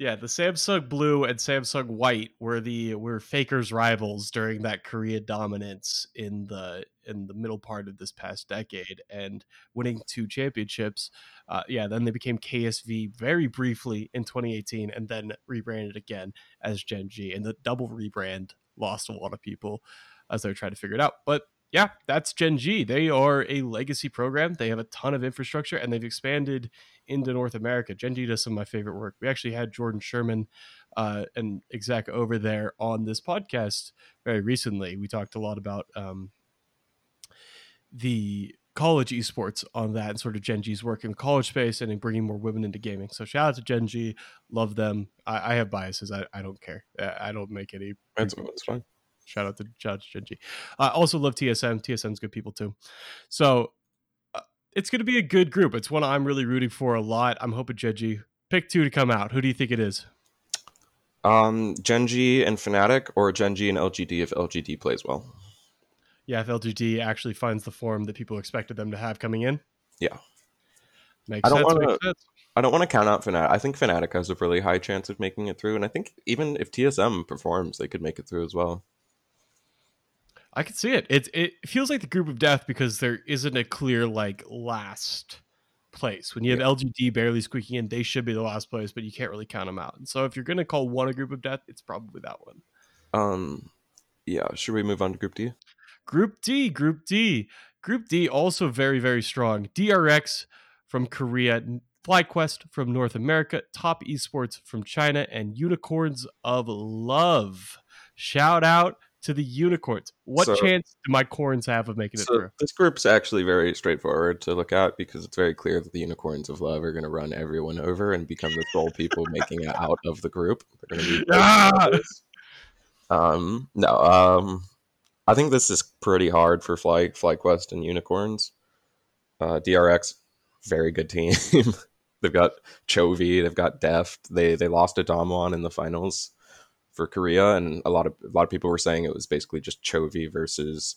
Yeah, the Samsung Blue and Samsung White were the were Faker's rivals during that Korea dominance in the in the middle part of this past decade and winning two championships. Uh, yeah, then they became KSV very briefly in 2018 and then rebranded again as Gen G. And the double rebrand lost a lot of people as they're trying to figure it out. But yeah, that's Gen G. They are a legacy program. They have a ton of infrastructure and they've expanded into North America. Gen G does some of my favorite work. We actually had Jordan Sherman uh, and exec over there on this podcast very recently. We talked a lot about um, the college esports on that and sort of Gen G's work in the college space and in bringing more women into gaming. So shout out to Gen G. Love them. I, I have biases. I, I don't care. I don't make any. That's, fine. Shout out to Judge Gen G. I also love TSM. TSM's good people too. So uh, it's going to be a good group. It's one I'm really rooting for a lot. I'm hoping Gen G pick two to come out. Who do you think it is? Um, Gen G and Fnatic, or Gen G and LGD if LGD plays well. Yeah, if LGD actually finds the form that people expected them to have coming in. Yeah, makes I don't sense. Wanna, I don't want to count out Fnatic. I think Fnatic has a really high chance of making it through, and I think even if TSM performs, they could make it through as well. I can see it. It it feels like the group of death because there isn't a clear like last place. When you have yeah. LGD barely squeaking in, they should be the last place, but you can't really count them out. And so if you're going to call one a group of death, it's probably that one. Um, yeah. Should we move on to Group D? Group D. Group D. Group D also very very strong. DRX from Korea. FlyQuest from North America, Top Esports from China, and Unicorns of Love. Shout out to the unicorns. What so, chance do my corns have of making it so through? This group's actually very straightforward to look at because it's very clear that the unicorns of love are going to run everyone over and become the sole people making it out of the group. They're going to be um no um I think this is pretty hard for Fly FlyQuest and unicorns. Uh, DRX, very good team. they've got Chovy, they've got Deft. They they lost to Damwon in the finals for Korea, and a lot of a lot of people were saying it was basically just Chovy versus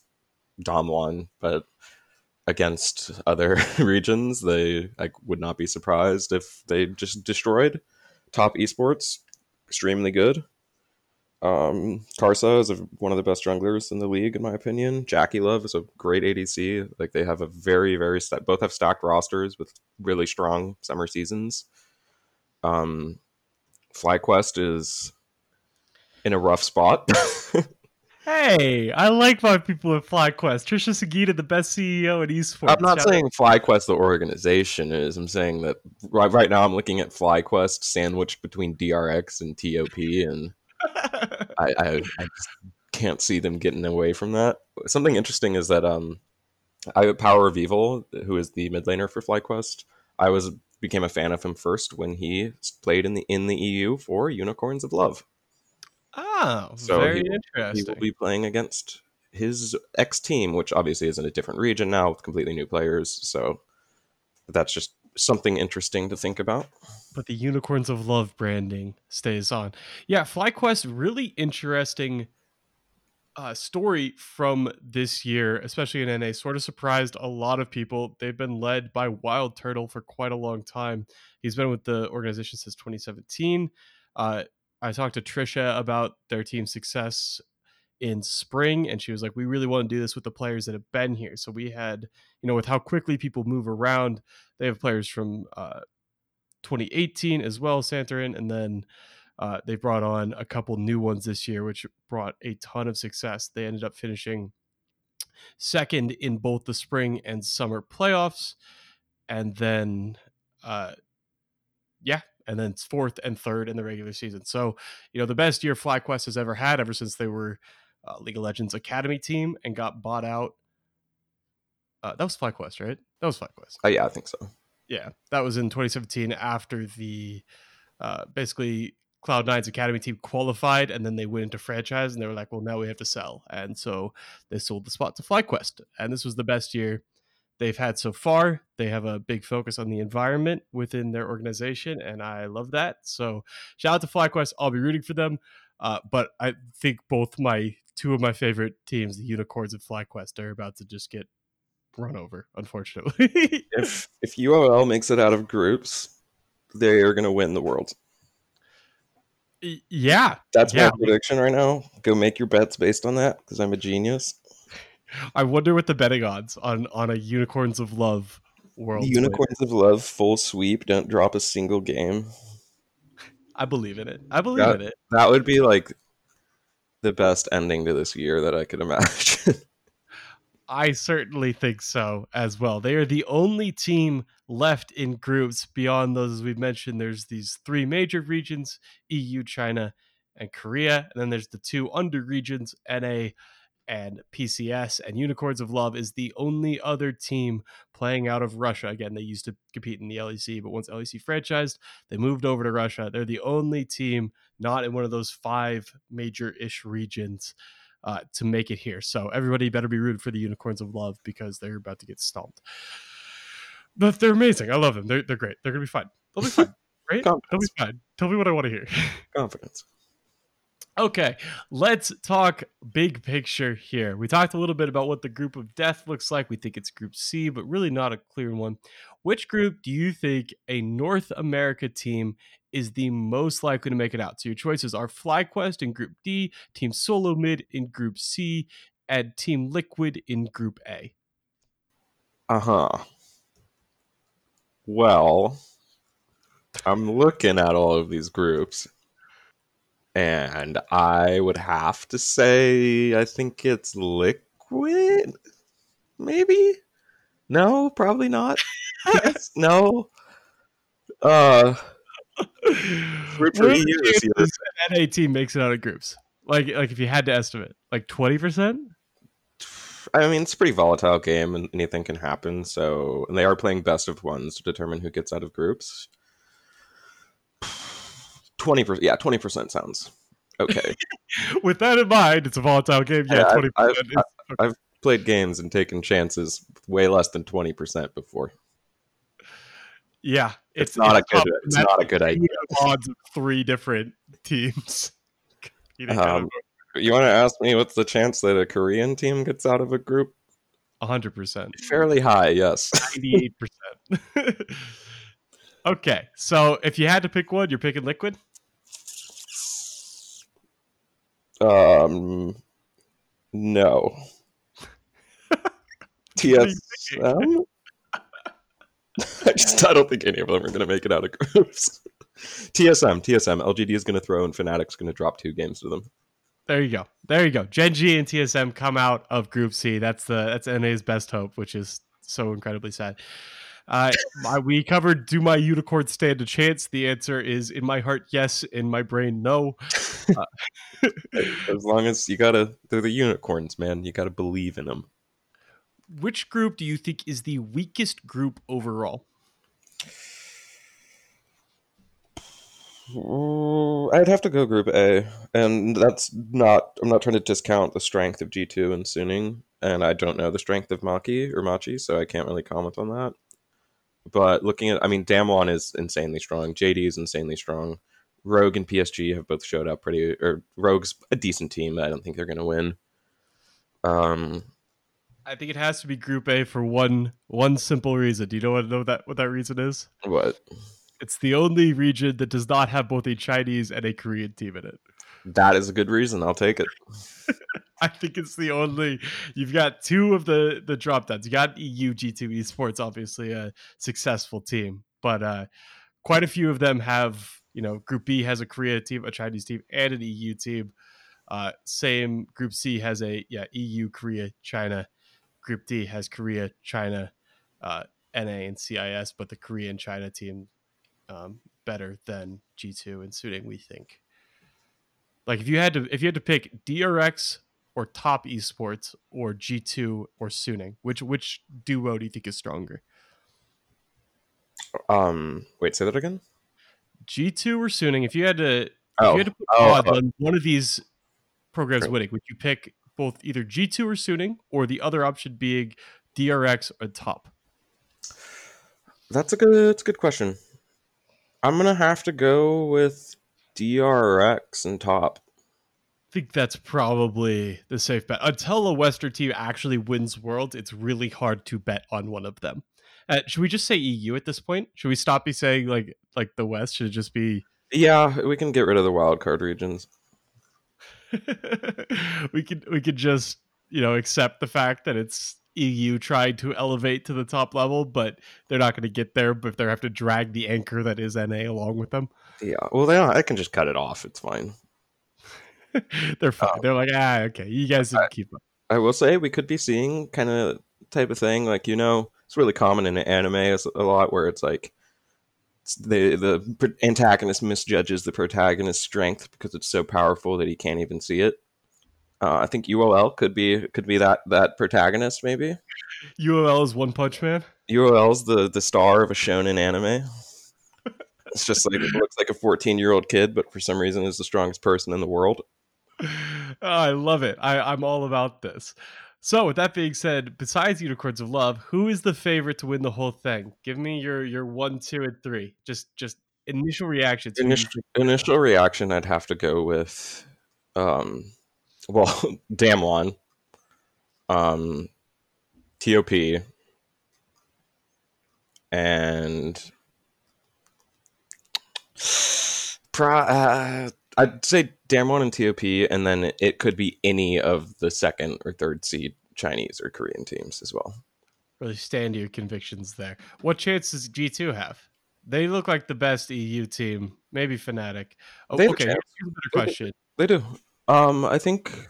Damwon, but against other regions, they I would not be surprised if they just destroyed top esports. Extremely good. Um, Karsa is a, one of the best junglers in the league, in my opinion. Jackie Love is a great ADC. Like they have a very, very st- both have stacked rosters with really strong summer seasons. Um, FlyQuest is in a rough spot. hey, I like my people at FlyQuest. Tricia Sugita, the best CEO at esports. I'm not Shout saying out. FlyQuest, the organization, is. I'm saying that right, right now I'm looking at FlyQuest sandwiched between DRX and TOP, and I, I, I can't see them getting away from that. Something interesting is that um, I have Power of Evil, who is the mid laner for FlyQuest, I was became a fan of him first when he played in the in the EU for Unicorns of Love. Oh, so very he, interesting. He will be playing against his ex team, which obviously is in a different region now with completely new players. So that's just something interesting to think about. But the Unicorns of Love branding stays on. Yeah, FlyQuest, really interesting uh, story from this year, especially in NA. Sort of surprised a lot of people. They've been led by Wild Turtle for quite a long time. He's been with the organization since 2017. Uh, I talked to Tricia about their team's success in spring and she was like we really want to do this with the players that have been here. So we had you know with how quickly people move around they have players from uh, 2018 as well Santorin and then uh, they brought on a couple new ones this year which brought a ton of success. They ended up finishing second in both the spring and summer playoffs and then uh yeah and then fourth and third in the regular season. So, you know, the best year FlyQuest has ever had ever since they were uh, League of Legends Academy team and got bought out. Uh, that was FlyQuest, right? That was FlyQuest. Oh, yeah, I think so. Yeah, that was in 2017 after the uh, basically Cloud9's Academy team qualified and then they went into franchise and they were like, well, now we have to sell. And so they sold the spot to FlyQuest. And this was the best year they've had so far. They have a big focus on the environment within their organization, and I love that. So shout out to FlyQuest. I'll be rooting for them. Uh, but I think both my two of my favorite teams, the Unicorns and FlyQuest, are about to just get run over, unfortunately. if if UOL makes it out of groups, they are going to win the world. Yeah, that's yeah. my prediction right now. Go make your bets based on that because I'm a genius. I wonder what the betting odds on on a Unicorns of Love world. Unicorns of Love full sweep. Don't drop a single game. I believe in it. I believe that, in it. That would be like the best ending to this year that I could imagine. I certainly think so as well. They are the only team left in groups beyond those as we've mentioned. There's these three major regions: EU, China, and Korea, and then there's the two under regions: NA and PCS and Unicorns of Love is the only other team playing out of Russia. Again, they used to compete in the LEC, but once LEC franchised, they moved over to Russia. They're the only team not in one of those five major ish regions uh, to make it here. So everybody better be rooted for the Unicorns of Love because they're about to get stomped. But they're amazing. I love them. They're, they're great. They're going to be fine. They'll be fine. Right? They'll be fine. Tell me what I want to hear. Confidence. Okay, let's talk big picture here. We talked a little bit about what the group of death looks like. We think it's Group C, but really not a clear one. Which group do you think a North America team is the most likely to make it out? So your choices are FlyQuest in Group D, Team Solo Mid in Group C, and Team Liquid in Group A. Uh huh. Well, I'm looking at all of these groups and I would have to say I think it's liquid. Maybe? No, probably not. yes, no. Uh root for EU this year. An NA team makes it out of groups. Like like if you had to estimate, like twenty percent? I mean, it's a pretty volatile game, and anything can happen. So, and they are playing best of ones to determine who gets out of groups. Twenty percent, yeah, twenty percent sounds okay. With that in mind, it's a volatile game. Yeah, twenty percent. I've, I've, I've played games and taken chances way less than twenty percent before. Yeah, it's, it's not it's a good. It's not a good idea. Odds of three different teams. um, you want to ask me what's the chance that a Korean team gets out of a group? hundred percent. Fairly high, yes. Ninety-eight percent. Okay, so if you had to pick one, you're picking Liquid. Um, no. TSM. I just I don't think any of them are going to make it out of groups. TSM, TSM. LGD is going to throw, and Fnatic's going to drop two games to them. There you go. There you go. Gen G and TSM come out of Group C. That's the that's NA's best hope, which is so incredibly sad. Uh, my, we covered do my unicorn stand a chance? The answer is in my heart, yes. In my brain, no. Uh, as long as you gotta, they're the unicorns, man. You gotta believe in them. Which group do you think is the weakest group overall? I'd have to go Group A, and that's not. I'm not trying to discount the strength of G2 and Suning, and I don't know the strength of Maki or Machi, so I can't really comment on that. But looking at, I mean, Damwon is insanely strong. JD is insanely strong. Rogue and PSG have both showed up pretty, or Rogue's a decent team. I don't think they're going to win. Um, I think it has to be Group A for one one simple reason. Do you know what know that what that reason is? What? It's the only region that does not have both a Chinese and a Korean team in it. That is a good reason. I'll take it. I think it's the only you've got two of the the drop downs. You got EU G2 Esports, obviously a successful team, but uh quite a few of them have, you know, Group B has a Korea team, a Chinese team, and an EU team. Uh same Group C has a yeah, EU, Korea, China. Group D has Korea, China, uh NA and CIS, but the Korean China team um better than G2 and Suning, we think. Like if you had to if you had to pick DRX or top esports or G2 or Suning, which which duo do you think is stronger? Um, wait, say that again. G2 or Suning? If you had to, oh, if you had to put oh, oh. on one of these programs winning, would you pick both either G2 or Suning, or the other option being DRX or top? That's a good. That's a good question. I'm gonna have to go with DRX and top. I think that's probably the safe bet. Until a Western team actually wins Worlds, it's really hard to bet on one of them. Uh, should we just say EU at this point? Should we stop be saying like like the West? Should it just be Yeah, we can get rid of the wild card regions. we could we could just you know accept the fact that it's EU trying to elevate to the top level, but they're not going to get there. But they have to drag the anchor that is NA along with them. Yeah, well, they don't, I can just cut it off. It's fine. they're fine. Um, they're like ah okay, you guys didn't keep up. I will say we could be seeing kind of type of thing like you know it's really common in anime as- a lot where it's like it's the the antagonist misjudges the protagonist's strength because it's so powerful that he can't even see it. Uh, I think UOL could be could be that that protagonist maybe. UOL is One Punch Man. UOL's the the star of a shonen anime. It's just like it looks like a 14 year old kid, but for some reason is the strongest person in the world. Oh, I love it. I, I'm all about this. So, with that being said, besides Unicorns of Love, who is the favorite to win the whole thing? Give me your your one, two, and three. Just just initial you Initial, initial reaction, I'd have to go with, um, well, Damwon, um, Top, and pro, uh, I'd say Damwon and Top, and then it could be any of the second or third seed Chinese or Korean teams as well. really stand to your convictions there. What chance does G2 have? They look like the best EU team. Maybe Fnatic. Oh, They okay, here's a better question. They do. Um, I think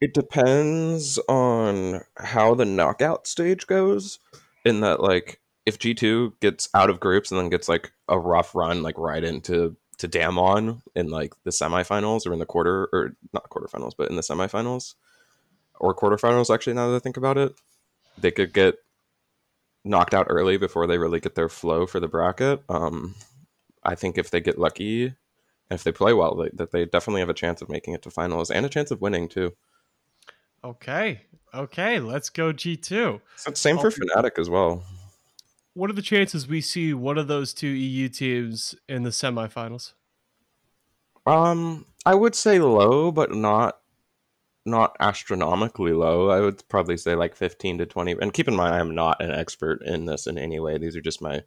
it depends on how the knockout stage goes. In that, like, if G two gets out of groups and then gets like a rough run, like right into to Damwon in like the semifinals or in the quarter or not quarterfinals, but in the semifinals or quarterfinals. Actually, now that I think about it, they could get knocked out early before they really get their flow for the bracket. Um, I think if they get lucky, and if they play well, they, that they definitely have a chance of making it to finals and a chance of winning too. Okay, okay, let's go G2. Same for Oh. Fnatic as well. What are the chances we see one of those two EU teams in the semifinals? Um, I would say low, but not not astronomically low. I would probably say like fifteen to twenty. And keep in mind, I am not an expert in this in any way. These are just my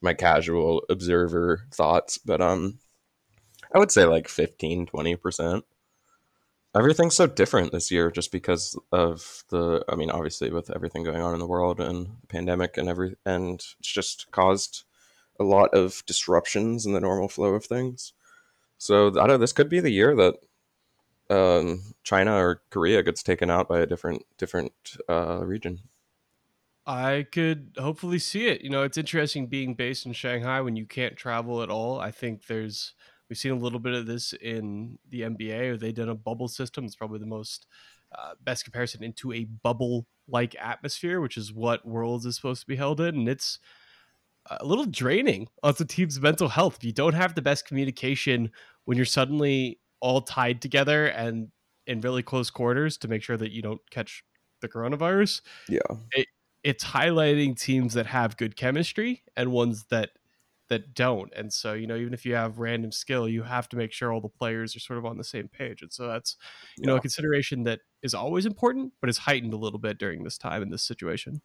my casual observer thoughts. But um, I would say like 15, 20 percent. Everything's so different this year, just because of the. I mean, obviously, with everything going on in the world and the pandemic and every, and it's just caused a lot of disruptions in the normal flow of things. So I don't know. This could be the year that um, China or Korea gets taken out by a different different uh, region. I could hopefully see it. You know, it's interesting being based in Shanghai when you can't travel at all. I think there's we've seen a little bit of this in the NBA. Or they did a bubble system. It's probably the most uh, best comparison into a bubble like atmosphere, which is what Worlds is supposed to be held in, and it's a little draining on the team's mental health. If you don't have the best communication when you're suddenly all tied together and in really close quarters to make sure that you don't catch the coronavirus, Yeah, it's highlighting teams that have good chemistry and ones that that don't. And so, you know, even if you have random skill, you have to make sure all the players are sort of on the same page. And so that's, you know, a consideration that is always important, but is heightened a little bit during this time in this situation.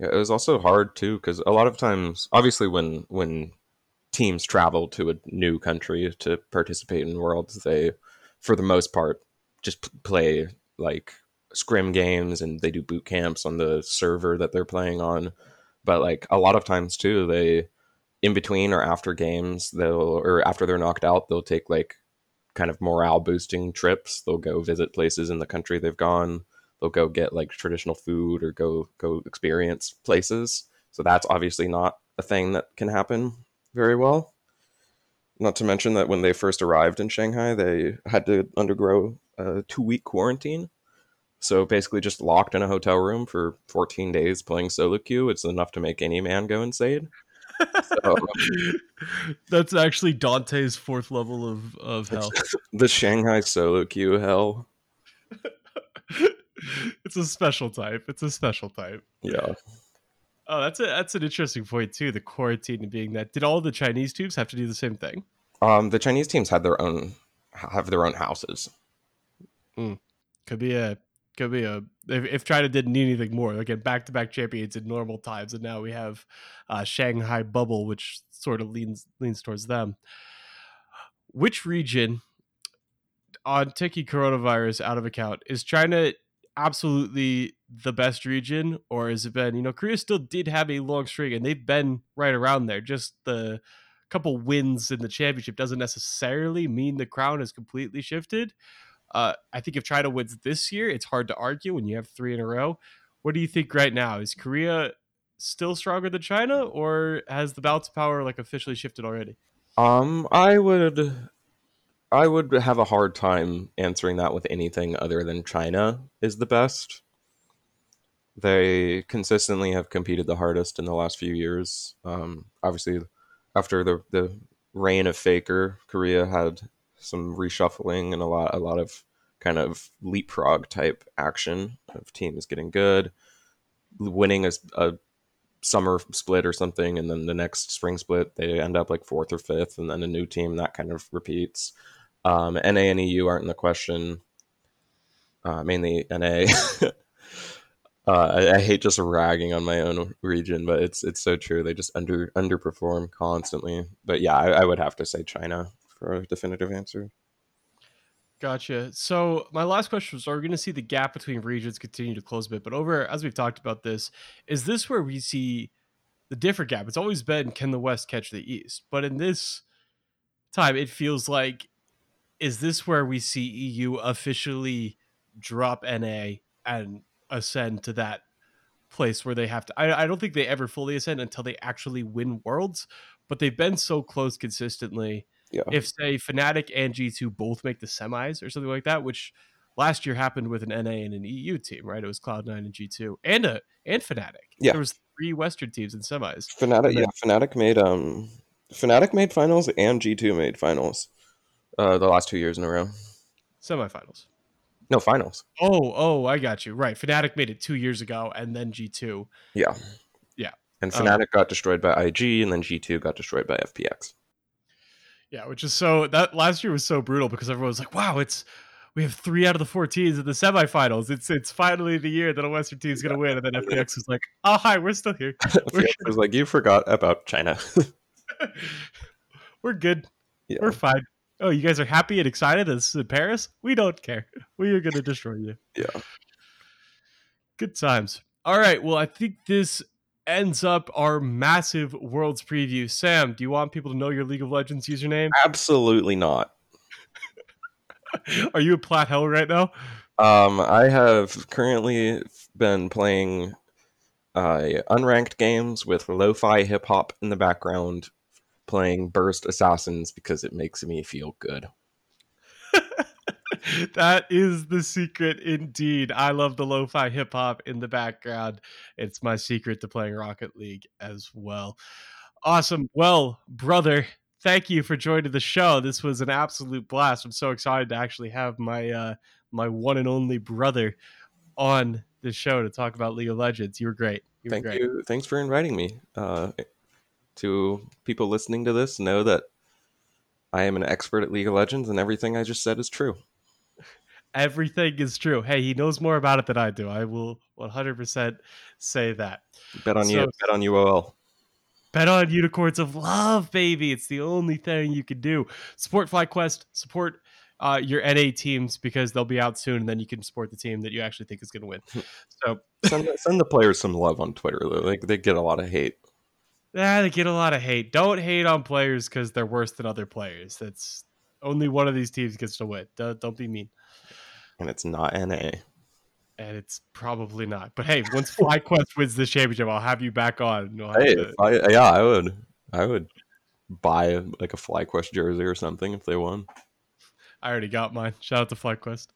yeah. It was also hard too because a lot of times, obviously, when when teams travel to a new country to participate in worlds, they, for the most part, just play like scrim games and they do boot camps on the server that they're playing on. But like a lot of times too, they in between or after games, they'll or after they're knocked out, they'll take like kind of morale boosting trips. They'll go visit places in the country they've gone. They'll go get like traditional food or go go experience places. So that's obviously not a thing that can happen very well. Not to mention that when they first arrived in Shanghai, they had to undergo a two week quarantine. So basically, just locked in a hotel room for 14 days playing solo queue. It's enough to make any man go insane. So, That's actually Dante's fourth level of, of hell. the Shanghai solo queue hell. it's a special type. It's a special type. Yeah. Oh, that's a that's an interesting point too. The quarantine being that. Did all the Chinese teams have to do the same thing? Um, the Chinese teams had their own have their own houses. Mm. Could be a could be a if, if China didn't need anything more. Again, back to back champions in normal times, and now we have uh, Shanghai bubble, which sort of leans leans towards them. Which region on taking coronavirus out of account is China absolutely the best region, or has it been? You know, Korea still did have a long streak, and they've been right around there. Just the couple wins in the championship doesn't necessarily mean the crown has completely shifted. Uh, I think if China wins this year, it's hard to argue when you have three in a row. What do you think right now? Is Korea still stronger than China, or has the balance of power like officially shifted already? Um, I would, I would have a hard time answering that with anything other than China is the best. They consistently have competed the hardest in the last few years. Um, obviously, after the the reign of Faker, Korea had some reshuffling and a lot a lot of kind of leapfrog type action of teams getting good, winning a, a summer split or something, and then the next spring split they end up like fourth or fifth, and then a new team that kind of repeats. Um, NA and EU aren't in the question. Uh, mainly NA. uh, I, I hate just ragging on my own region, but it's it's so true. They just under underperform constantly. But yeah, I, I would have to say China for a definitive answer. Gotcha. So my last question was: Are we going to see the gap between regions continue to close a bit? But over as we've talked about this, is this where we see the different gap? It's always been can the West catch the East, but in this time, it feels like is this where we see EU officially drop NA and ascend to that place where they have to? I, I don't think they ever fully ascend until they actually win Worlds, but they've been so close consistently Yeah. if say Fnatic and G2 both make the semis or something like that, which last year happened with an NA and an EU team, right? It was Cloud9 and G2 and a and Fnatic. Yeah. There was three Western teams in semis. Fnatic, And yeah, then- Fnatic made um, Fnatic made finals and G two made finals, uh, the last two years in a row. Semifinals. No finals. Oh, oh, I got you. Right. Fnatic made it two years ago and then G2. Yeah. Yeah. And Um, Fnatic got destroyed by IG, and then G two got destroyed by FPX. Yeah, which is so that last year was so brutal because everyone was like, wow, it's we have three out of the four teams in the semifinals. It's it's finally the year that a Western team is gonna win. And then FPX was like, oh hi, we're still here. We're, FPX was like, you forgot about China. we're good. yeah. We're fine. Oh, you guys are happy and excited that this is in Paris? We don't care. We are gonna destroy you. Yeah. Good times. All right. Well, I think this ends up our massive worlds preview. Sam, do you want people to know your League of Legends username? Absolutely not. Are you a plat hell right now? Um, I have currently been playing uh, unranked games with lo-fi hip hop in the background, playing Burst Assassins because it makes me feel good. that is the secret indeed. I love the lo-fi hip hop in the background. It's my secret to playing Rocket League as well. Awesome. Well, brother, thank you for joining the show. This was an absolute blast. I'm so excited to actually have my uh my one and only brother on the show to talk about League of Legends. You were great. You were Thank great. you. Thanks for inviting me. Uh, to people listening to this, know that I am an expert at League of Legends, and everything I just said is true. Everything is true. Hey, he knows more about it than I do. I will 100% say that. Bet on you. Bet on UOL. Bet on Unicorns of Love, baby. It's the only thing you can do. Support FlyQuest, support uh, your NA teams because they'll be out soon, and then you can support the team that you actually think is going to win. So send, send the players some love on Twitter. Like they get a lot of hate. Yeah, they get a lot of hate. Don't hate on players because they're worse than other players. That's only one of these teams gets to win. Don't, don't be mean. And it's not NA. And it's probably not. But hey, once FlyQuest wins the championship, I'll have you back on. Hey, to... I, yeah, I would. I would buy like a FlyQuest jersey or something if they won. I already got mine. Shout out to FlyQuest.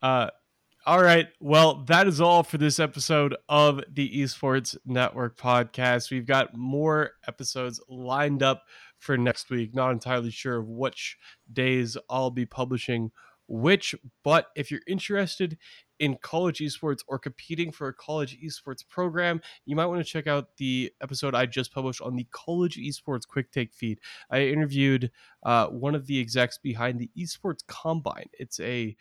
Uh, all right. Well, that is all for this episode of the Esports Network podcast. We've got more episodes lined up for next week. Not entirely sure of which days I'll be publishing which, but if you're interested in college esports or competing for a college esports program, you might want to check out the episode I just published on the college esports quick take feed. I interviewed uh, one of the execs behind the esports combine. It's a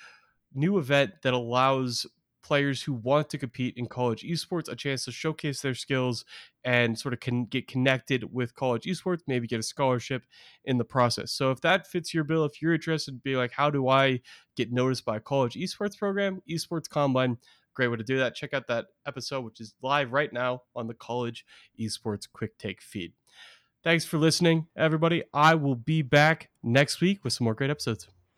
new event that allows players who want to compete in college esports a chance to showcase their skills and sort of can get connected with college esports, maybe get a scholarship in the process. So if that fits your bill, if you're interested be like, how do I get noticed by a college esports program? Esports Combine, great way to do that. Check out that episode, which is live right now on the college esports quick take feed. Thanks for listening, everybody. I will be back next week with some more great episodes.